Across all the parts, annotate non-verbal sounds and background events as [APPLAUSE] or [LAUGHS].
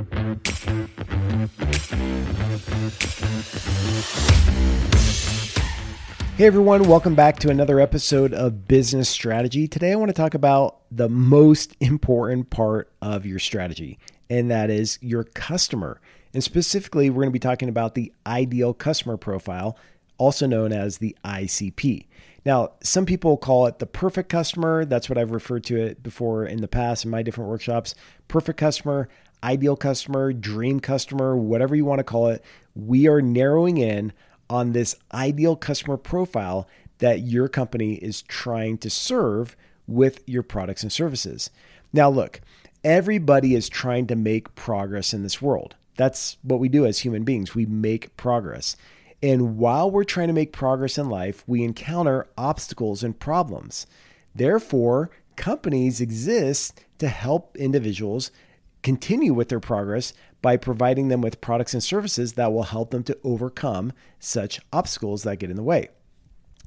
Hey everyone, welcome back to another episode of Business Strategy. Today I want to talk about the most important part of your strategy, and that is your customer. And specifically, we're going to be talking about the ideal customer profile, also known as the ICP. Now, some people call it the perfect customer. That's what I've referred to it before in the past in my different workshops. Perfect customer, ideal customer, dream customer, whatever you want to call it. We are narrowing in on this ideal customer profile that your company is trying to serve with your products and services. Now, look, everybody is trying to make progress in this world. That's what we do as human beings. We make progress. And while we're trying to make progress in life, we encounter obstacles and problems. Therefore, companies exist to help individuals continue with their progress by providing them with products and services that will help them to overcome such obstacles that get in the way.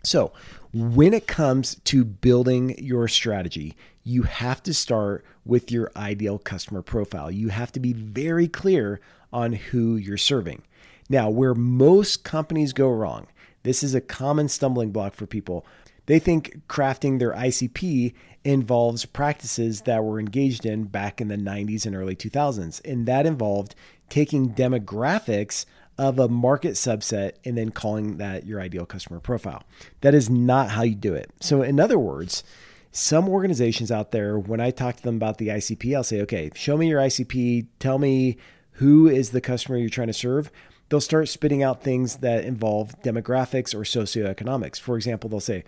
So, when it comes to building your strategy, you have to start with your ideal customer profile. You have to be very clear on who you're serving. Now, where most companies go wrong, this is a common stumbling block for people. They think crafting their ICP involves practices that were engaged in back in the 90s and early 2000s. And that involved taking demographics of a market subset and then calling that your ideal customer profile. That is not how you do it. So, in other words, some organizations out there, when I talk to them about the ICP, I'll say, okay, show me your ICP, tell me who is the customer you're trying to serve. They'll start spitting out things that involve demographics or socioeconomics. For example, they'll say,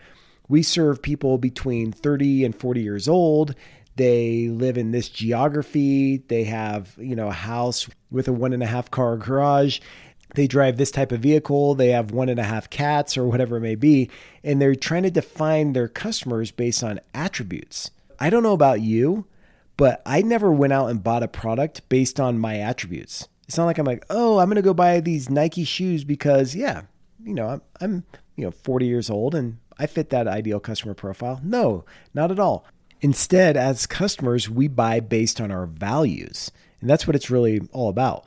we serve people between 30 and 40 years old. They live in this geography. They have, you know, a house with a one and a half car garage. They drive this type of vehicle. They have one and a half cats or whatever it may be. And they're trying to define their customers based on attributes. I don't know about you, but I never went out and bought a product based on my attributes. It's not like I'm like, oh, I'm going to go buy these Nike shoes because, yeah, you know, I'm, I'm, you know, 40 years old and I fit that ideal customer profile. No, not at all. Instead, as customers, we buy based on our values. And that's what it's really all about.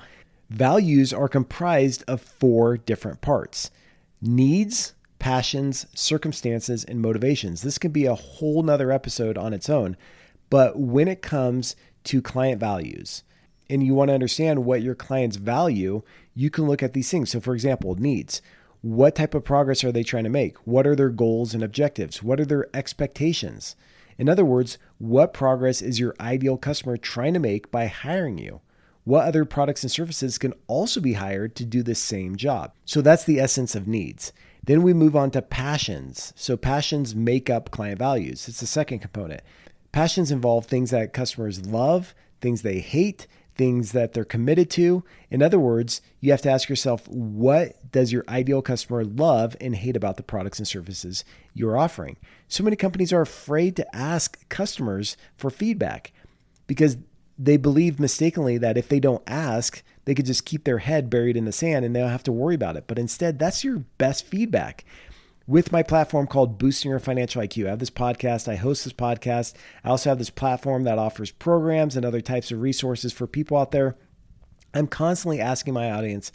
Values are comprised of four different parts needs, passions, circumstances, and motivations. This can be a whole nother episode on its own. But when it comes to client values, and you want to understand what your clients value, you can look at these things. So, for example, needs. What type of progress are they trying to make? What are their goals and objectives? What are their expectations? In other words, what progress is your ideal customer trying to make by hiring you? What other products and services can also be hired to do the same job? So that's the essence of needs. Then we move on to passions. So passions make up client values. It's the second component. Passions involve things that customers love, things they hate, things that they're committed to. In other words, you have to ask yourself what does your ideal customer love and hate about the products and services you're offering? So many companies are afraid to ask customers for feedback because they believe mistakenly that if they don't ask, they could just keep their head buried in the sand and they don't have to worry about it. But instead, that's your best feedback with my platform called Boosting Your Financial IQ. I have this podcast, I host this podcast. I also have this platform that offers programs and other types of resources for people out there. I'm constantly asking my audience,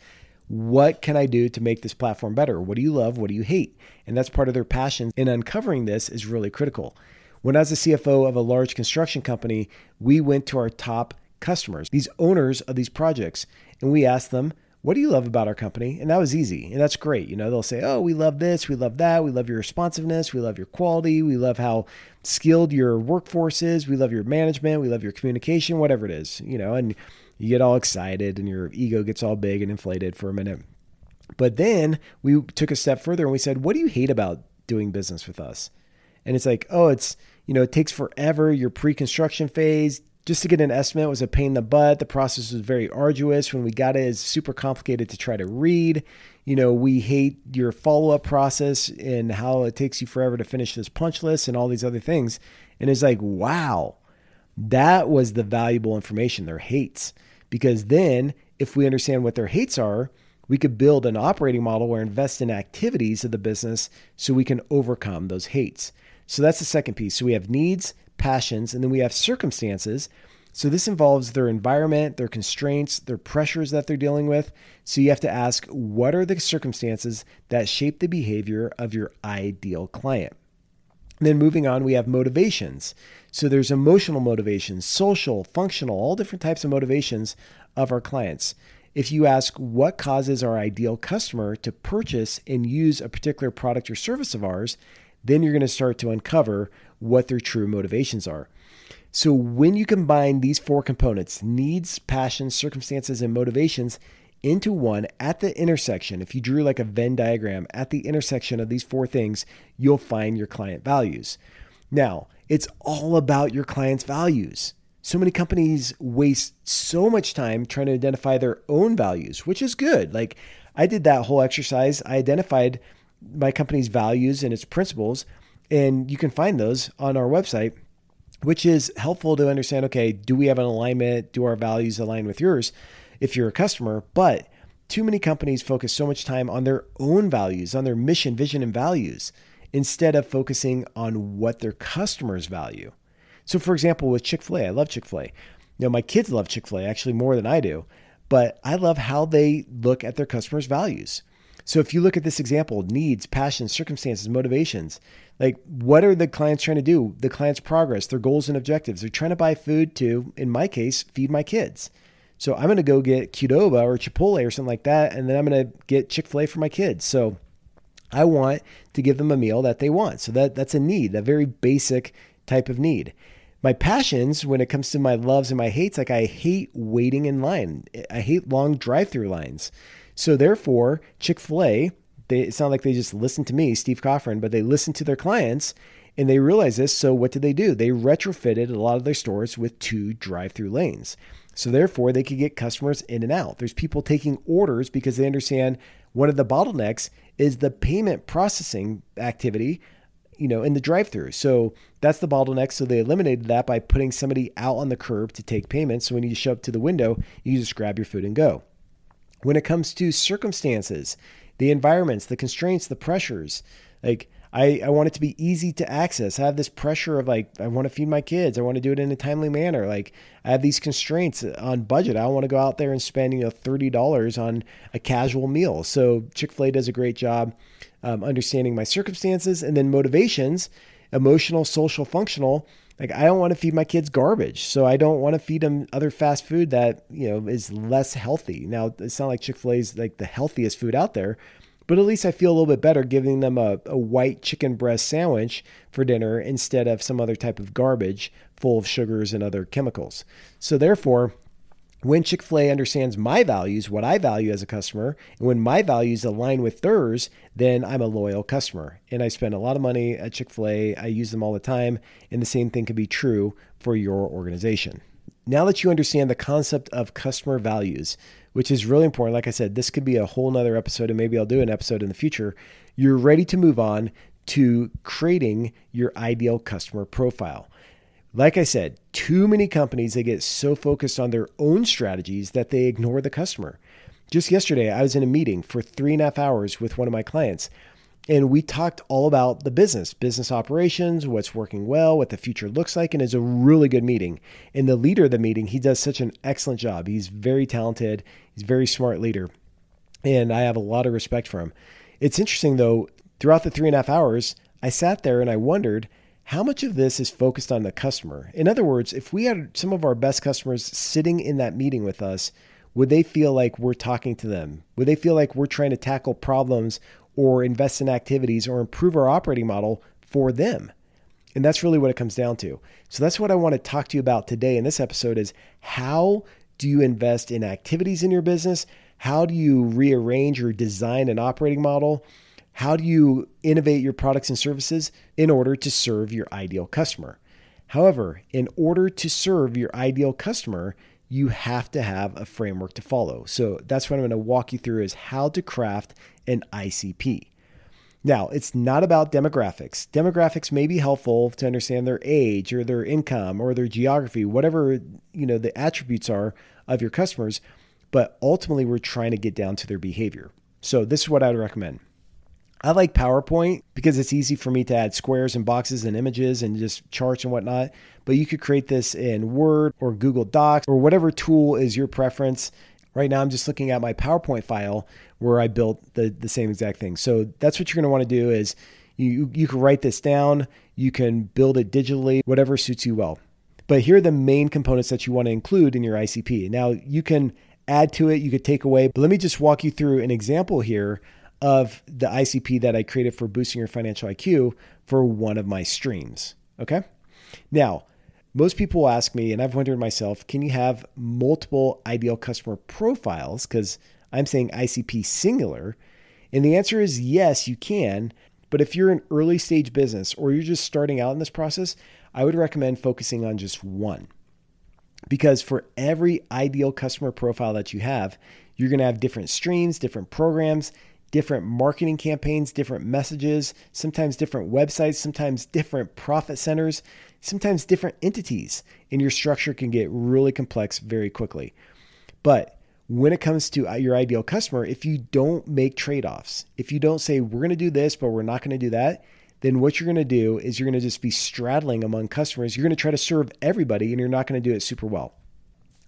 what can I do to make this platform better? What do you love? What do you hate? And that's part of their passion. And uncovering this is really critical. When I was the CFO of a large construction company, we went to our top customers, these owners of these projects, and we asked them, what do you love about our company? And that was easy. And that's great. You know, they'll say, oh, we love this, we love that, we love your responsiveness, we love your quality, we love how skilled your workforce is, we love your management, we love your communication, whatever it is, you know, and you get all excited and your ego gets all big and inflated for a minute. But then we took a step further and we said, what do you hate about doing business with us? And it's like, oh, it's, you know, it takes forever, your pre construction phase, just to get an estimate was a pain in the butt. The process was very arduous. When we got it, it's super complicated to try to read. You know, we hate your follow up process and how it takes you forever to finish this punch list and all these other things. And it's like, wow, that was the valuable information, their hates. Because then, if we understand what their hates are, we could build an operating model or invest in activities of the business so we can overcome those hates. So that's the second piece. So we have needs, passions, and then we have circumstances. So this involves their environment, their constraints, their pressures that they're dealing with. So you have to ask what are the circumstances that shape the behavior of your ideal client? Then moving on, we have motivations. So there's emotional motivations, social, functional, all different types of motivations of our clients. If you ask what causes our ideal customer to purchase and use a particular product or service of ours, then you're going to start to uncover what their true motivations are. So when you combine these four components needs, passions, circumstances, and motivations into one at the intersection, if you drew like a Venn diagram at the intersection of these four things, you'll find your client values. Now, it's all about your client's values. So many companies waste so much time trying to identify their own values, which is good. Like I did that whole exercise. I identified my company's values and its principles, and you can find those on our website which is helpful to understand okay, do we have an alignment? Do our values align with yours if you're a customer? But too many companies focus so much time on their own values, on their mission, vision, and values, instead of focusing on what their customers value. So, for example, with Chick fil A, I love Chick fil A. You know, my kids love Chick fil A actually more than I do, but I love how they look at their customers' values. So, if you look at this example needs, passions, circumstances, motivations like, what are the clients trying to do? The client's progress, their goals and objectives. They're trying to buy food to, in my case, feed my kids. So I'm going to go get Qdoba or Chipotle or something like that, and then I'm going to get Chick Fil A for my kids. So I want to give them a meal that they want. So that that's a need, a very basic type of need. My passions, when it comes to my loves and my hates, like I hate waiting in line. I hate long drive-through lines. So therefore, Chick Fil A it's not like they just listened to me, Steve Coughran, but they listen to their clients and they realized this. So what did they do? They retrofitted a lot of their stores with two drive-through lanes. So therefore, they could get customers in and out. There's people taking orders because they understand one of the bottlenecks is the payment processing activity, you know, in the drive-through. So that's the bottleneck. So they eliminated that by putting somebody out on the curb to take payments. So when you show up to the window, you just grab your food and go. When it comes to circumstances, the environments, the constraints, the pressures. Like I, I want it to be easy to access. I have this pressure of like, I want to feed my kids. I want to do it in a timely manner. Like I have these constraints on budget. I don't want to go out there and spend, you know, $30 on a casual meal. So Chick-fil-A does a great job um, understanding my circumstances and then motivations, emotional, social, functional like I don't want to feed my kids garbage, so I don't want to feed them other fast food that you know is less healthy. Now it's not like Chick Fil A is like the healthiest food out there, but at least I feel a little bit better giving them a, a white chicken breast sandwich for dinner instead of some other type of garbage full of sugars and other chemicals. So therefore, when Chick fil A understands my values, what I value as a customer, and when my values align with theirs, then I'm a loyal customer. And I spend a lot of money at Chick fil A. I use them all the time. And the same thing can be true for your organization. Now that you understand the concept of customer values, which is really important, like I said, this could be a whole nother episode, and maybe I'll do an episode in the future. You're ready to move on to creating your ideal customer profile. Like I said, too many companies they get so focused on their own strategies that they ignore the customer. Just yesterday, I was in a meeting for three and a half hours with one of my clients, and we talked all about the business, business operations, what's working well, what the future looks like, and it's a really good meeting. And the leader of the meeting, he does such an excellent job. He's very talented, he's a very smart leader, and I have a lot of respect for him. It's interesting though, throughout the three and a half hours, I sat there and I wondered how much of this is focused on the customer? In other words, if we had some of our best customers sitting in that meeting with us, would they feel like we're talking to them? Would they feel like we're trying to tackle problems or invest in activities or improve our operating model for them? And that's really what it comes down to. So that's what I want to talk to you about today in this episode is how do you invest in activities in your business? How do you rearrange or design an operating model? How do you innovate your products and services in order to serve your ideal customer? However, in order to serve your ideal customer, you have to have a framework to follow. So that's what I'm going to walk you through is how to craft an ICP. Now, it's not about demographics. Demographics may be helpful to understand their age or their income or their geography, whatever, you know, the attributes are of your customers, but ultimately we're trying to get down to their behavior. So this is what I would recommend. I like PowerPoint because it's easy for me to add squares and boxes and images and just charts and whatnot. But you could create this in Word or Google Docs or whatever tool is your preference. Right now, I'm just looking at my PowerPoint file where I built the, the same exact thing. So that's what you're going to want to do is you, you can write this down, you can build it digitally, whatever suits you well. But here are the main components that you want to include in your ICP. Now, you can add to it, you could take away, but let me just walk you through an example here of the ICP that I created for boosting your financial IQ for one of my streams. Okay. Now, most people ask me, and I've wondered myself, can you have multiple ideal customer profiles? Because I'm saying ICP singular. And the answer is yes, you can. But if you're an early stage business or you're just starting out in this process, I would recommend focusing on just one. Because for every ideal customer profile that you have, you're going to have different streams, different programs, different marketing campaigns, different messages, sometimes different websites, sometimes different profit centers, sometimes different entities, and your structure can get really complex very quickly. But when it comes to your ideal customer, if you don't make trade offs, if you don't say, we're going to do this, but we're not going to do that, then what you're going to do is you're going to just be straddling among customers. You're going to try to serve everybody and you're not going to do it super well.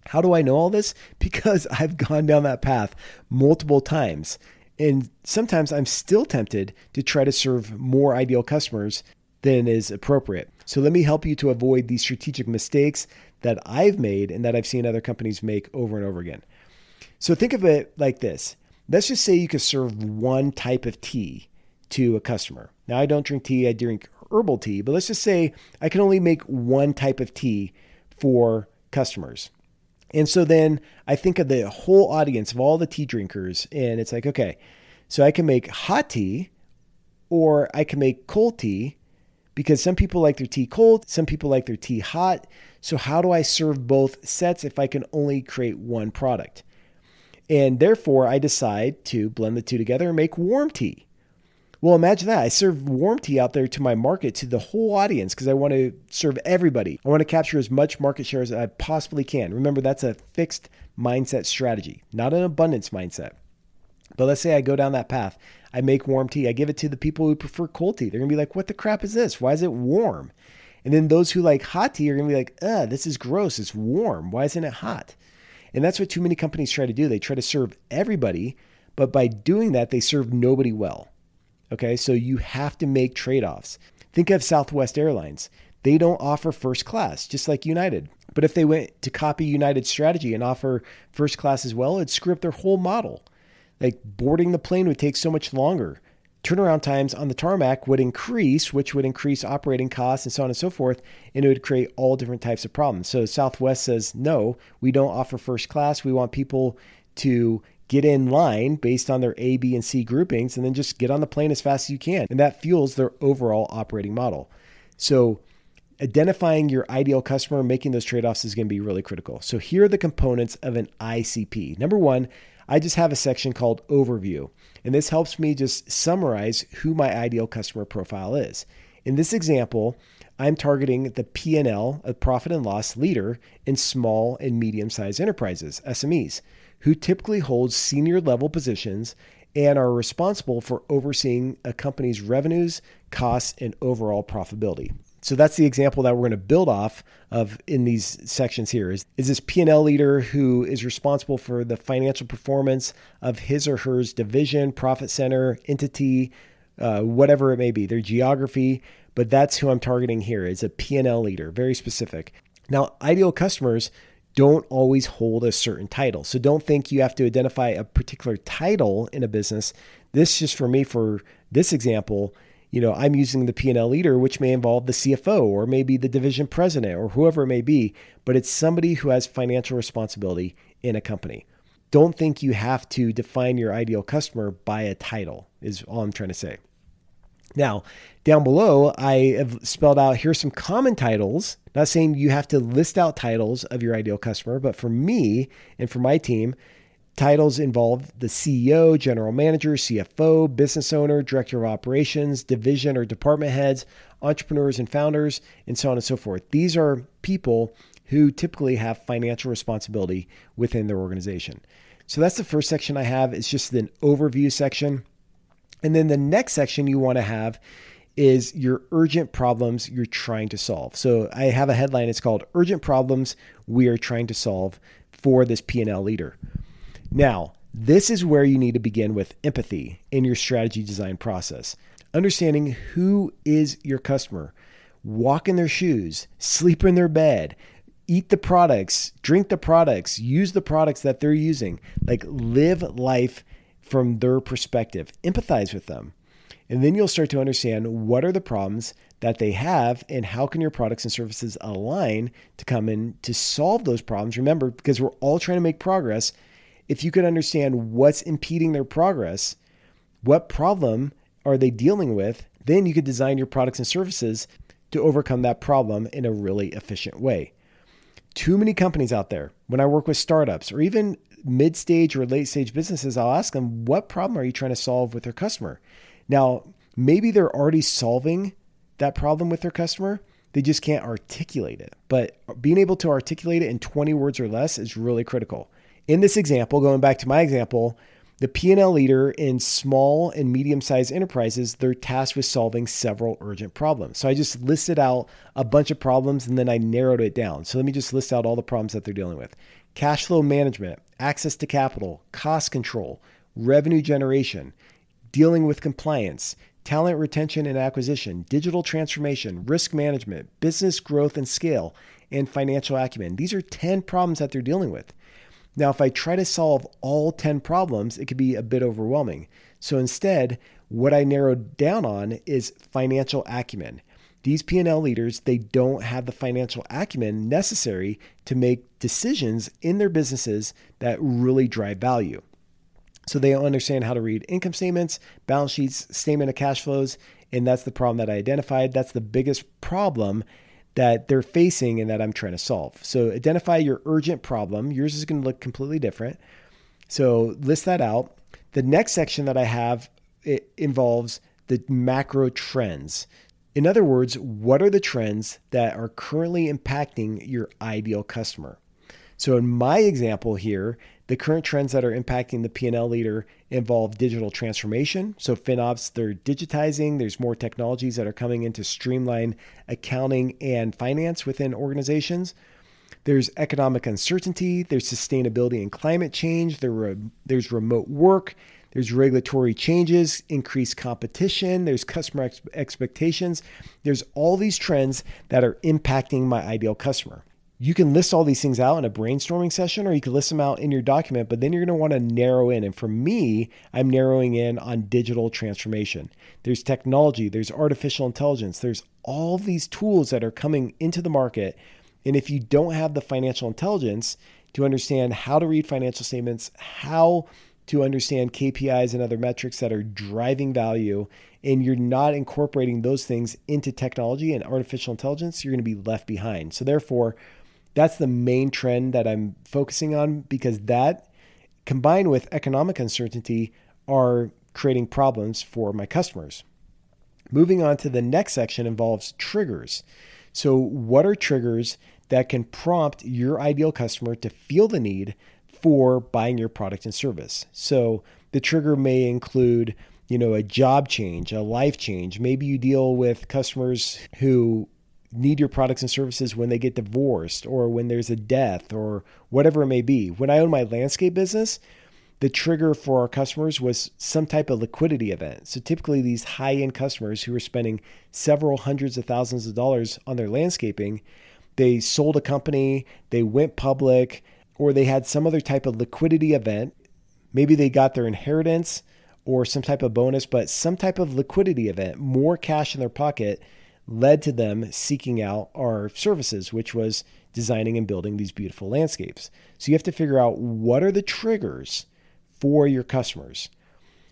How do I know all this? [LAUGHS] Because I've gone down that path multiple times. And sometimes I'm still tempted to try to serve more ideal customers than is appropriate. So let me help you to avoid these strategic mistakes that I've made and that I've seen other companies make over and over again. So think of it like this. Let's just say you could serve one type of tea to a customer. Now, I don't drink tea, I drink herbal tea, but let's just say I can only make one type of tea for customers. And so then I think of the whole audience of all the tea drinkers, and it's like, okay, so I can make hot tea or I can make cold tea because some people like their tea cold, some people like their tea hot. So, how do I serve both sets if I can only create one product? And therefore, I decide to blend the two together and make warm tea. Well, imagine that. I serve warm tea out there to my market, to the whole audience, because I want to serve everybody. I want to capture as much market share as I possibly can. Remember, that's a fixed mindset strategy, not an abundance mindset. But let's say I go down that path. I make warm tea. I give it to the people who prefer cold tea. They're going to be like, what the crap is this? Why is it warm? And then those who like hot tea are going to be like, ugh, this is gross. It's warm. Why isn't it hot? And that's what too many companies try to do. They try to serve everybody, but by doing that, they serve nobody well. Okay, so you have to make trade offs. Think of Southwest Airlines. They don't offer first class, just like United. But if they went to copy United's strategy and offer first class as well, it'd screw up their whole model. Like boarding the plane would take so much longer. Turnaround times on the tarmac would increase, which would increase operating costs and so on and so forth, and it would create all different types of problems. So Southwest says, no, we don't offer first class. We want people to get in line based on their A, B, and C groupings, and then just get on the plane as fast as you can. And that fuels their overall operating model. So identifying your ideal customer, making those trade offs is going to be really critical. So here are the components of an ICP. Number one, I just have a section called Overview, and this helps me just summarize who my ideal customer profile is. In this example, I'm targeting the P&L, a profit and loss leader in small and medium-sized enterprises, SMEs, who typically hold senior level positions and are responsible for overseeing a company's revenues, costs, and overall profitability. So that's the example that we're going to build off of in these sections here is, is this P&L leader who is responsible for the financial performance of his or her division, profit center, entity, uh, whatever it may be, their geography. But that's who I'm targeting here is a P&L leader, very specific. Now, ideal customers don't always hold a certain title. So don't think you have to identify a particular title in a business. This just for me for this example you know, I'm using the P&L leader, which may involve the CFO or maybe the division president or whoever it may be, but it's somebody who has financial responsibility in a company. Don't think you have to define your ideal customer by a title, is all I'm trying to say. Now, down below, I have spelled out here's some common titles. Not saying you have to list out titles of your ideal customer, but for me and for my team, Titles involve the CEO, general manager, CFO, business owner, director of operations, division or department heads, entrepreneurs and founders, and so on and so forth. These are people who typically have financial responsibility within their organization. So that's the first section I have. It's just an overview section. And then the next section you want to have is your urgent problems you're trying to solve. So I have a headline it's called urgent problems we are trying to solve for this P&L leader. Now, this is where you need to begin with empathy in your strategy design process. Understanding who is your customer, walk in their shoes, sleep in their bed, eat the products, drink the products, use the products that they're using. Like live life from their perspective, empathize with them. And then you'll start to understand what are the problems that they have and how can your products and services align to come in to solve those problems. Remember, because we're all trying to make progress, if you could understand what's impeding their progress, what problem are they dealing with, then you could design your products and services to overcome that problem in a really efficient way. Too many companies out there, when I work with startups or even mid stage or late stage businesses, I'll ask them, what problem are you trying to solve with their customer? Now, maybe they're already solving that problem with their customer. They just can't articulate it. But being able to articulate it in 20 words or less is really critical. In this example, going back to my example, the P&L leader in small and medium-sized enterprises, they're tasked with solving several urgent problems. So I just listed out a bunch of problems and then I narrowed it down. So let me just list out all the problems that they're dealing with. Cash flow management, access to capital, cost control, revenue generation, dealing with compliance, talent retention and acquisition, digital transformation, risk management, business growth and scale, and financial acumen. These are 10 problems that they're dealing with. Now, if I try to solve all 10 problems, it could be a bit overwhelming. So instead, what I narrowed down on is financial acumen. These P&L leaders, they don't have the financial acumen necessary to make decisions in their businesses that really drive value. So they don't understand how to read income statements, balance sheets, statement of cash flows, and that's the problem that I identified. That's the biggest problem that they're facing and that I'm trying to solve. So identify your urgent problem. Yours is going to look completely different. So list that out. The next section that I have it involves the macro trends. In other words, what are the trends that are currently impacting your ideal customer? So in my example here, the current trends that are impacting the P&L leader involve digital transformation. So FinOps, they're digitizing. There's more technologies that are coming in to streamline accounting and finance within organizations. There's economic uncertainty. There's sustainability and climate change. There there's remote work. There's regulatory changes, increased competition. There's customer ex- expectations. There's all these trends that are impacting my ideal customer you can list all these things out in a brainstorming session or you can list them out in your document, but then you're going to want to narrow in. And for me, I'm narrowing in on digital transformation. There's technology, there's artificial intelligence, there's all these tools that are coming into the market. And if you don't have the financial intelligence to understand how to read financial statements, how to understand KPIs and other metrics that are driving value, and you're not incorporating those things into technology and artificial intelligence, you're going to be left behind. So, therefore, that's the main trend that I'm focusing on because that combined with economic uncertainty are creating problems for my customers. Moving on to the next section involves triggers. So, what are triggers that can prompt your ideal customer to feel the need for buying your product and service? So, the trigger may include you know a job change a life change maybe you deal with customers who need your products and services when they get divorced or when there's a death or whatever it may be. When I owned my landscape business, the trigger for our customers was some type of liquidity event. So typically, these high end customers who were spending several hundreds of thousands of dollars on their landscaping, they sold a company, they went public, or they had some other type of liquidity event. Maybe they got their inheritance or some type of bonus, but some type of liquidity event, more cash in their pocket led to them seeking out our services, which was designing and building these beautiful landscapes. So you have to figure out what are the triggers for your customers.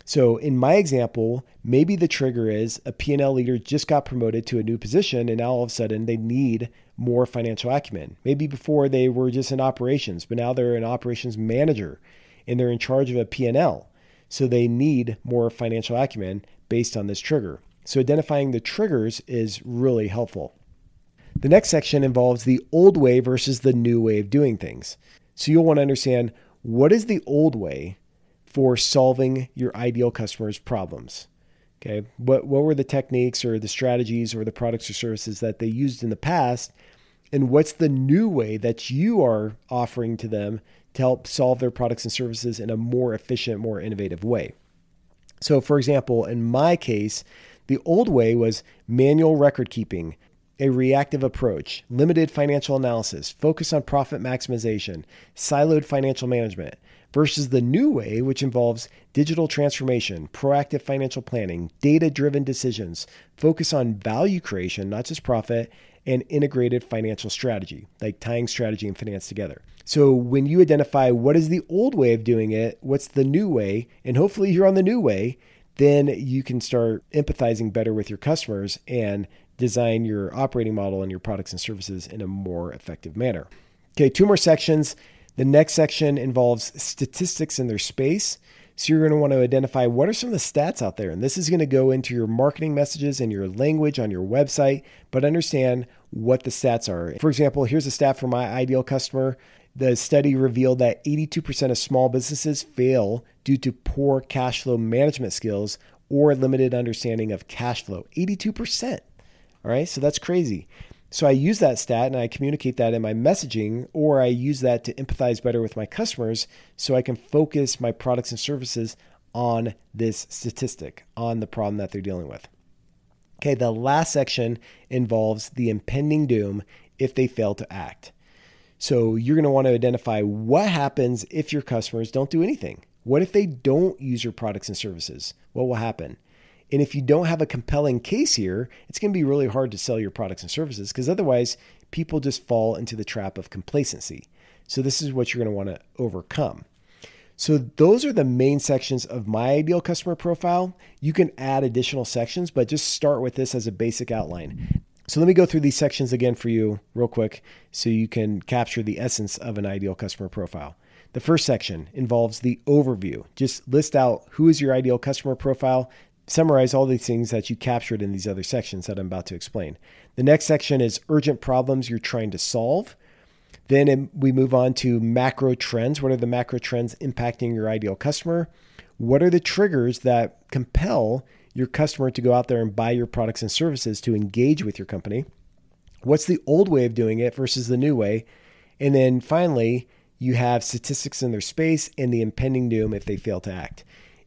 So in my example, maybe the trigger is a P&L leader just got promoted to a new position and now all of a sudden they need more financial acumen. Maybe before they were just in operations, but now they're an operations manager and they're in charge of a P&L. So they need more financial acumen based on this trigger. So identifying the triggers is really helpful. The next section involves the old way versus the new way of doing things. So you'll want to understand what is the old way for solving your ideal customer's problems. Okay. What, what were the techniques or the strategies or the products or services that they used in the past? And what's the new way that you are offering to them to help solve their products and services in a more efficient, more innovative way? So, for example, in my case, the old way was manual record keeping, a reactive approach, limited financial analysis, focus on profit maximization, siloed financial management, versus the new way, which involves digital transformation, proactive financial planning, data driven decisions, focus on value creation, not just profit, and integrated financial strategy, like tying strategy and finance together. So when you identify what is the old way of doing it, what's the new way, and hopefully you're on the new way, then you can start empathizing better with your customers and design your operating model and your products and services in a more effective manner. Okay, two more sections. The next section involves statistics in their space. So you're going to want to identify what are some of the stats out there. And this is going to go into your marketing messages and your language on your website, but understand what the stats are. For example, here's a stat for my ideal customer. The study revealed that 82% of small businesses fail due to poor cash flow management skills or limited understanding of cash flow. 82%. All right, so that's crazy. So I use that stat and I communicate that in my messaging, or I use that to empathize better with my customers so I can focus my products and services on this statistic, on the problem that they're dealing with. Okay, the last section involves the impending doom if they fail to act. So you're going to want to identify what happens if your customers don't do anything. What if they don't use your products and services? What will happen? And if you don't have a compelling case here, it's going to be really hard to sell your products and services because otherwise people just fall into the trap of complacency. So this is what you're going to want to overcome. So those are the main sections of my ideal customer profile. You can add additional sections, but just start with this as a basic outline. So let me go through these sections again for you real quick so you can capture the essence of an ideal customer profile. The first section involves the overview. Just list out who is your ideal customer profile, summarize all these things that you captured in these other sections that I'm about to explain. The next section is urgent problems you're trying to solve. Then we move on to macro trends. What are the macro trends impacting your ideal customer? What are the triggers that compel your customer to go out there and buy your products and services to engage with your company? What's the old way of doing it versus the new way? And then finally, you have statistics in their space and the impending doom if they fail to act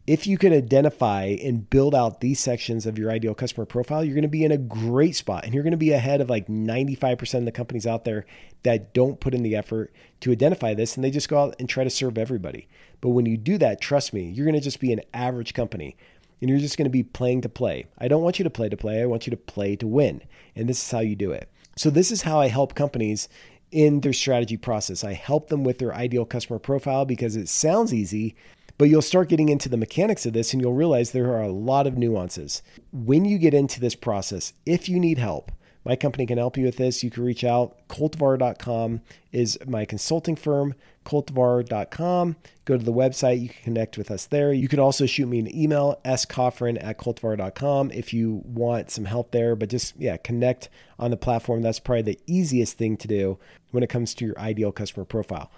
if you can identify and build out these sections of your ideal customer profile, you're going to be in a great spot and you're going to be ahead of like 95% of the companies out there that don't put in the effort to identify this and they just go out and try to serve everybody. But when you do that, trust me, you're going to just be an average company and you're just going to be playing to play. I don't want you to play to play, I want you to play to win. And this is how you do it. So, this is how I help companies in their strategy process. I help them with their ideal customer profile because it sounds easy, but you'll start getting into the mechanics of this and you'll realize there are a lot of nuances. When you get into this process, if you need help, my company can help you with this. You can reach out. Coltivar.com is my consulting firm. Coltivar.com. Go to the website. You can connect with us there. You can also shoot me an email, scoughran at coltivar.com, if you want some help there. But just, yeah, connect on the platform. That's probably the easiest thing to do when it comes to your ideal customer profile.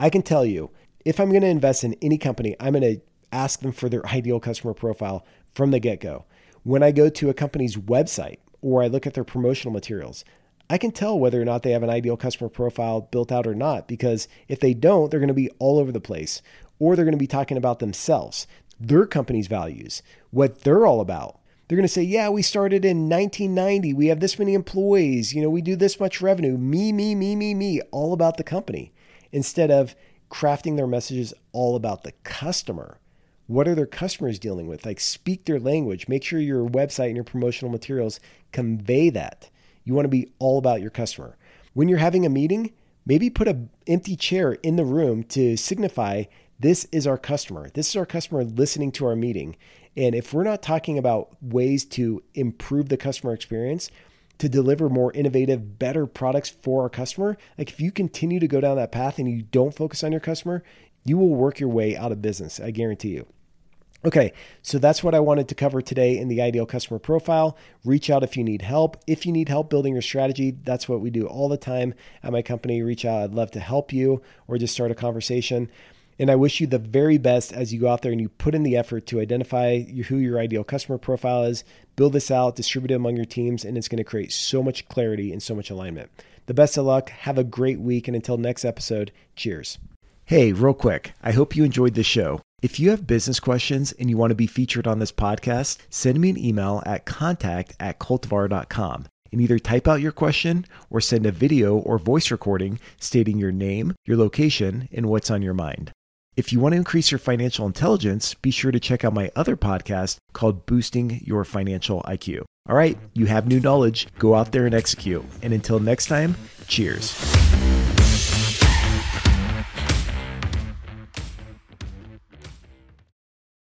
I can tell you, if I'm going to invest in any company, I'm going to ask them for their ideal customer profile from the get go. When I go to a company's website or I look at their promotional materials, I can tell whether or not they have an ideal customer profile built out or not because if they don't, they're going to be all over the place or they're going to be talking about themselves, their company's values, what they're all about. They're going to say, Yeah, we started in 1990. We have this many employees. You know, we do this much revenue. Me, me, me, me, me, all about the company instead of, crafting their messages all about the customer. What are their customers dealing with? Like, speak their language. Make sure your website and your promotional materials convey that. You want to be all about your customer. When you're having a meeting, maybe put an empty chair in the room to signify this is our customer. This is our customer listening to our meeting. And if we're not talking about ways to improve the customer experience, to deliver more innovative, better products for our customer, like if you continue to go down that path and you don't focus on your customer, you will work your way out of business. I guarantee you. Okay, so that's what I wanted to cover today in the ideal customer profile. Reach out if you need help. If you need help building your strategy, that's what we do all the time at my company. Reach out. I'd love to help you or just start a conversation. And I wish you the very best as you go out there and you put in the effort to identify who your ideal customer profile is, build this out, distribute it among your teams, and it's going to create so much clarity and so much alignment. The best of luck. Have a great week. And until next episode, cheers. Hey, real quick, I hope you enjoyed this show. If you have business questions and you want to be featured on this podcast, send me an email at contact at coltivar.com and either type out your question or send a video or voice recording stating your name, your location, and what's on your mind. If you want to increase your financial intelligence, be sure to check out my other podcast called Boosting Your Financial IQ. All right, you have new knowledge. Go out there and execute. And until next time, cheers.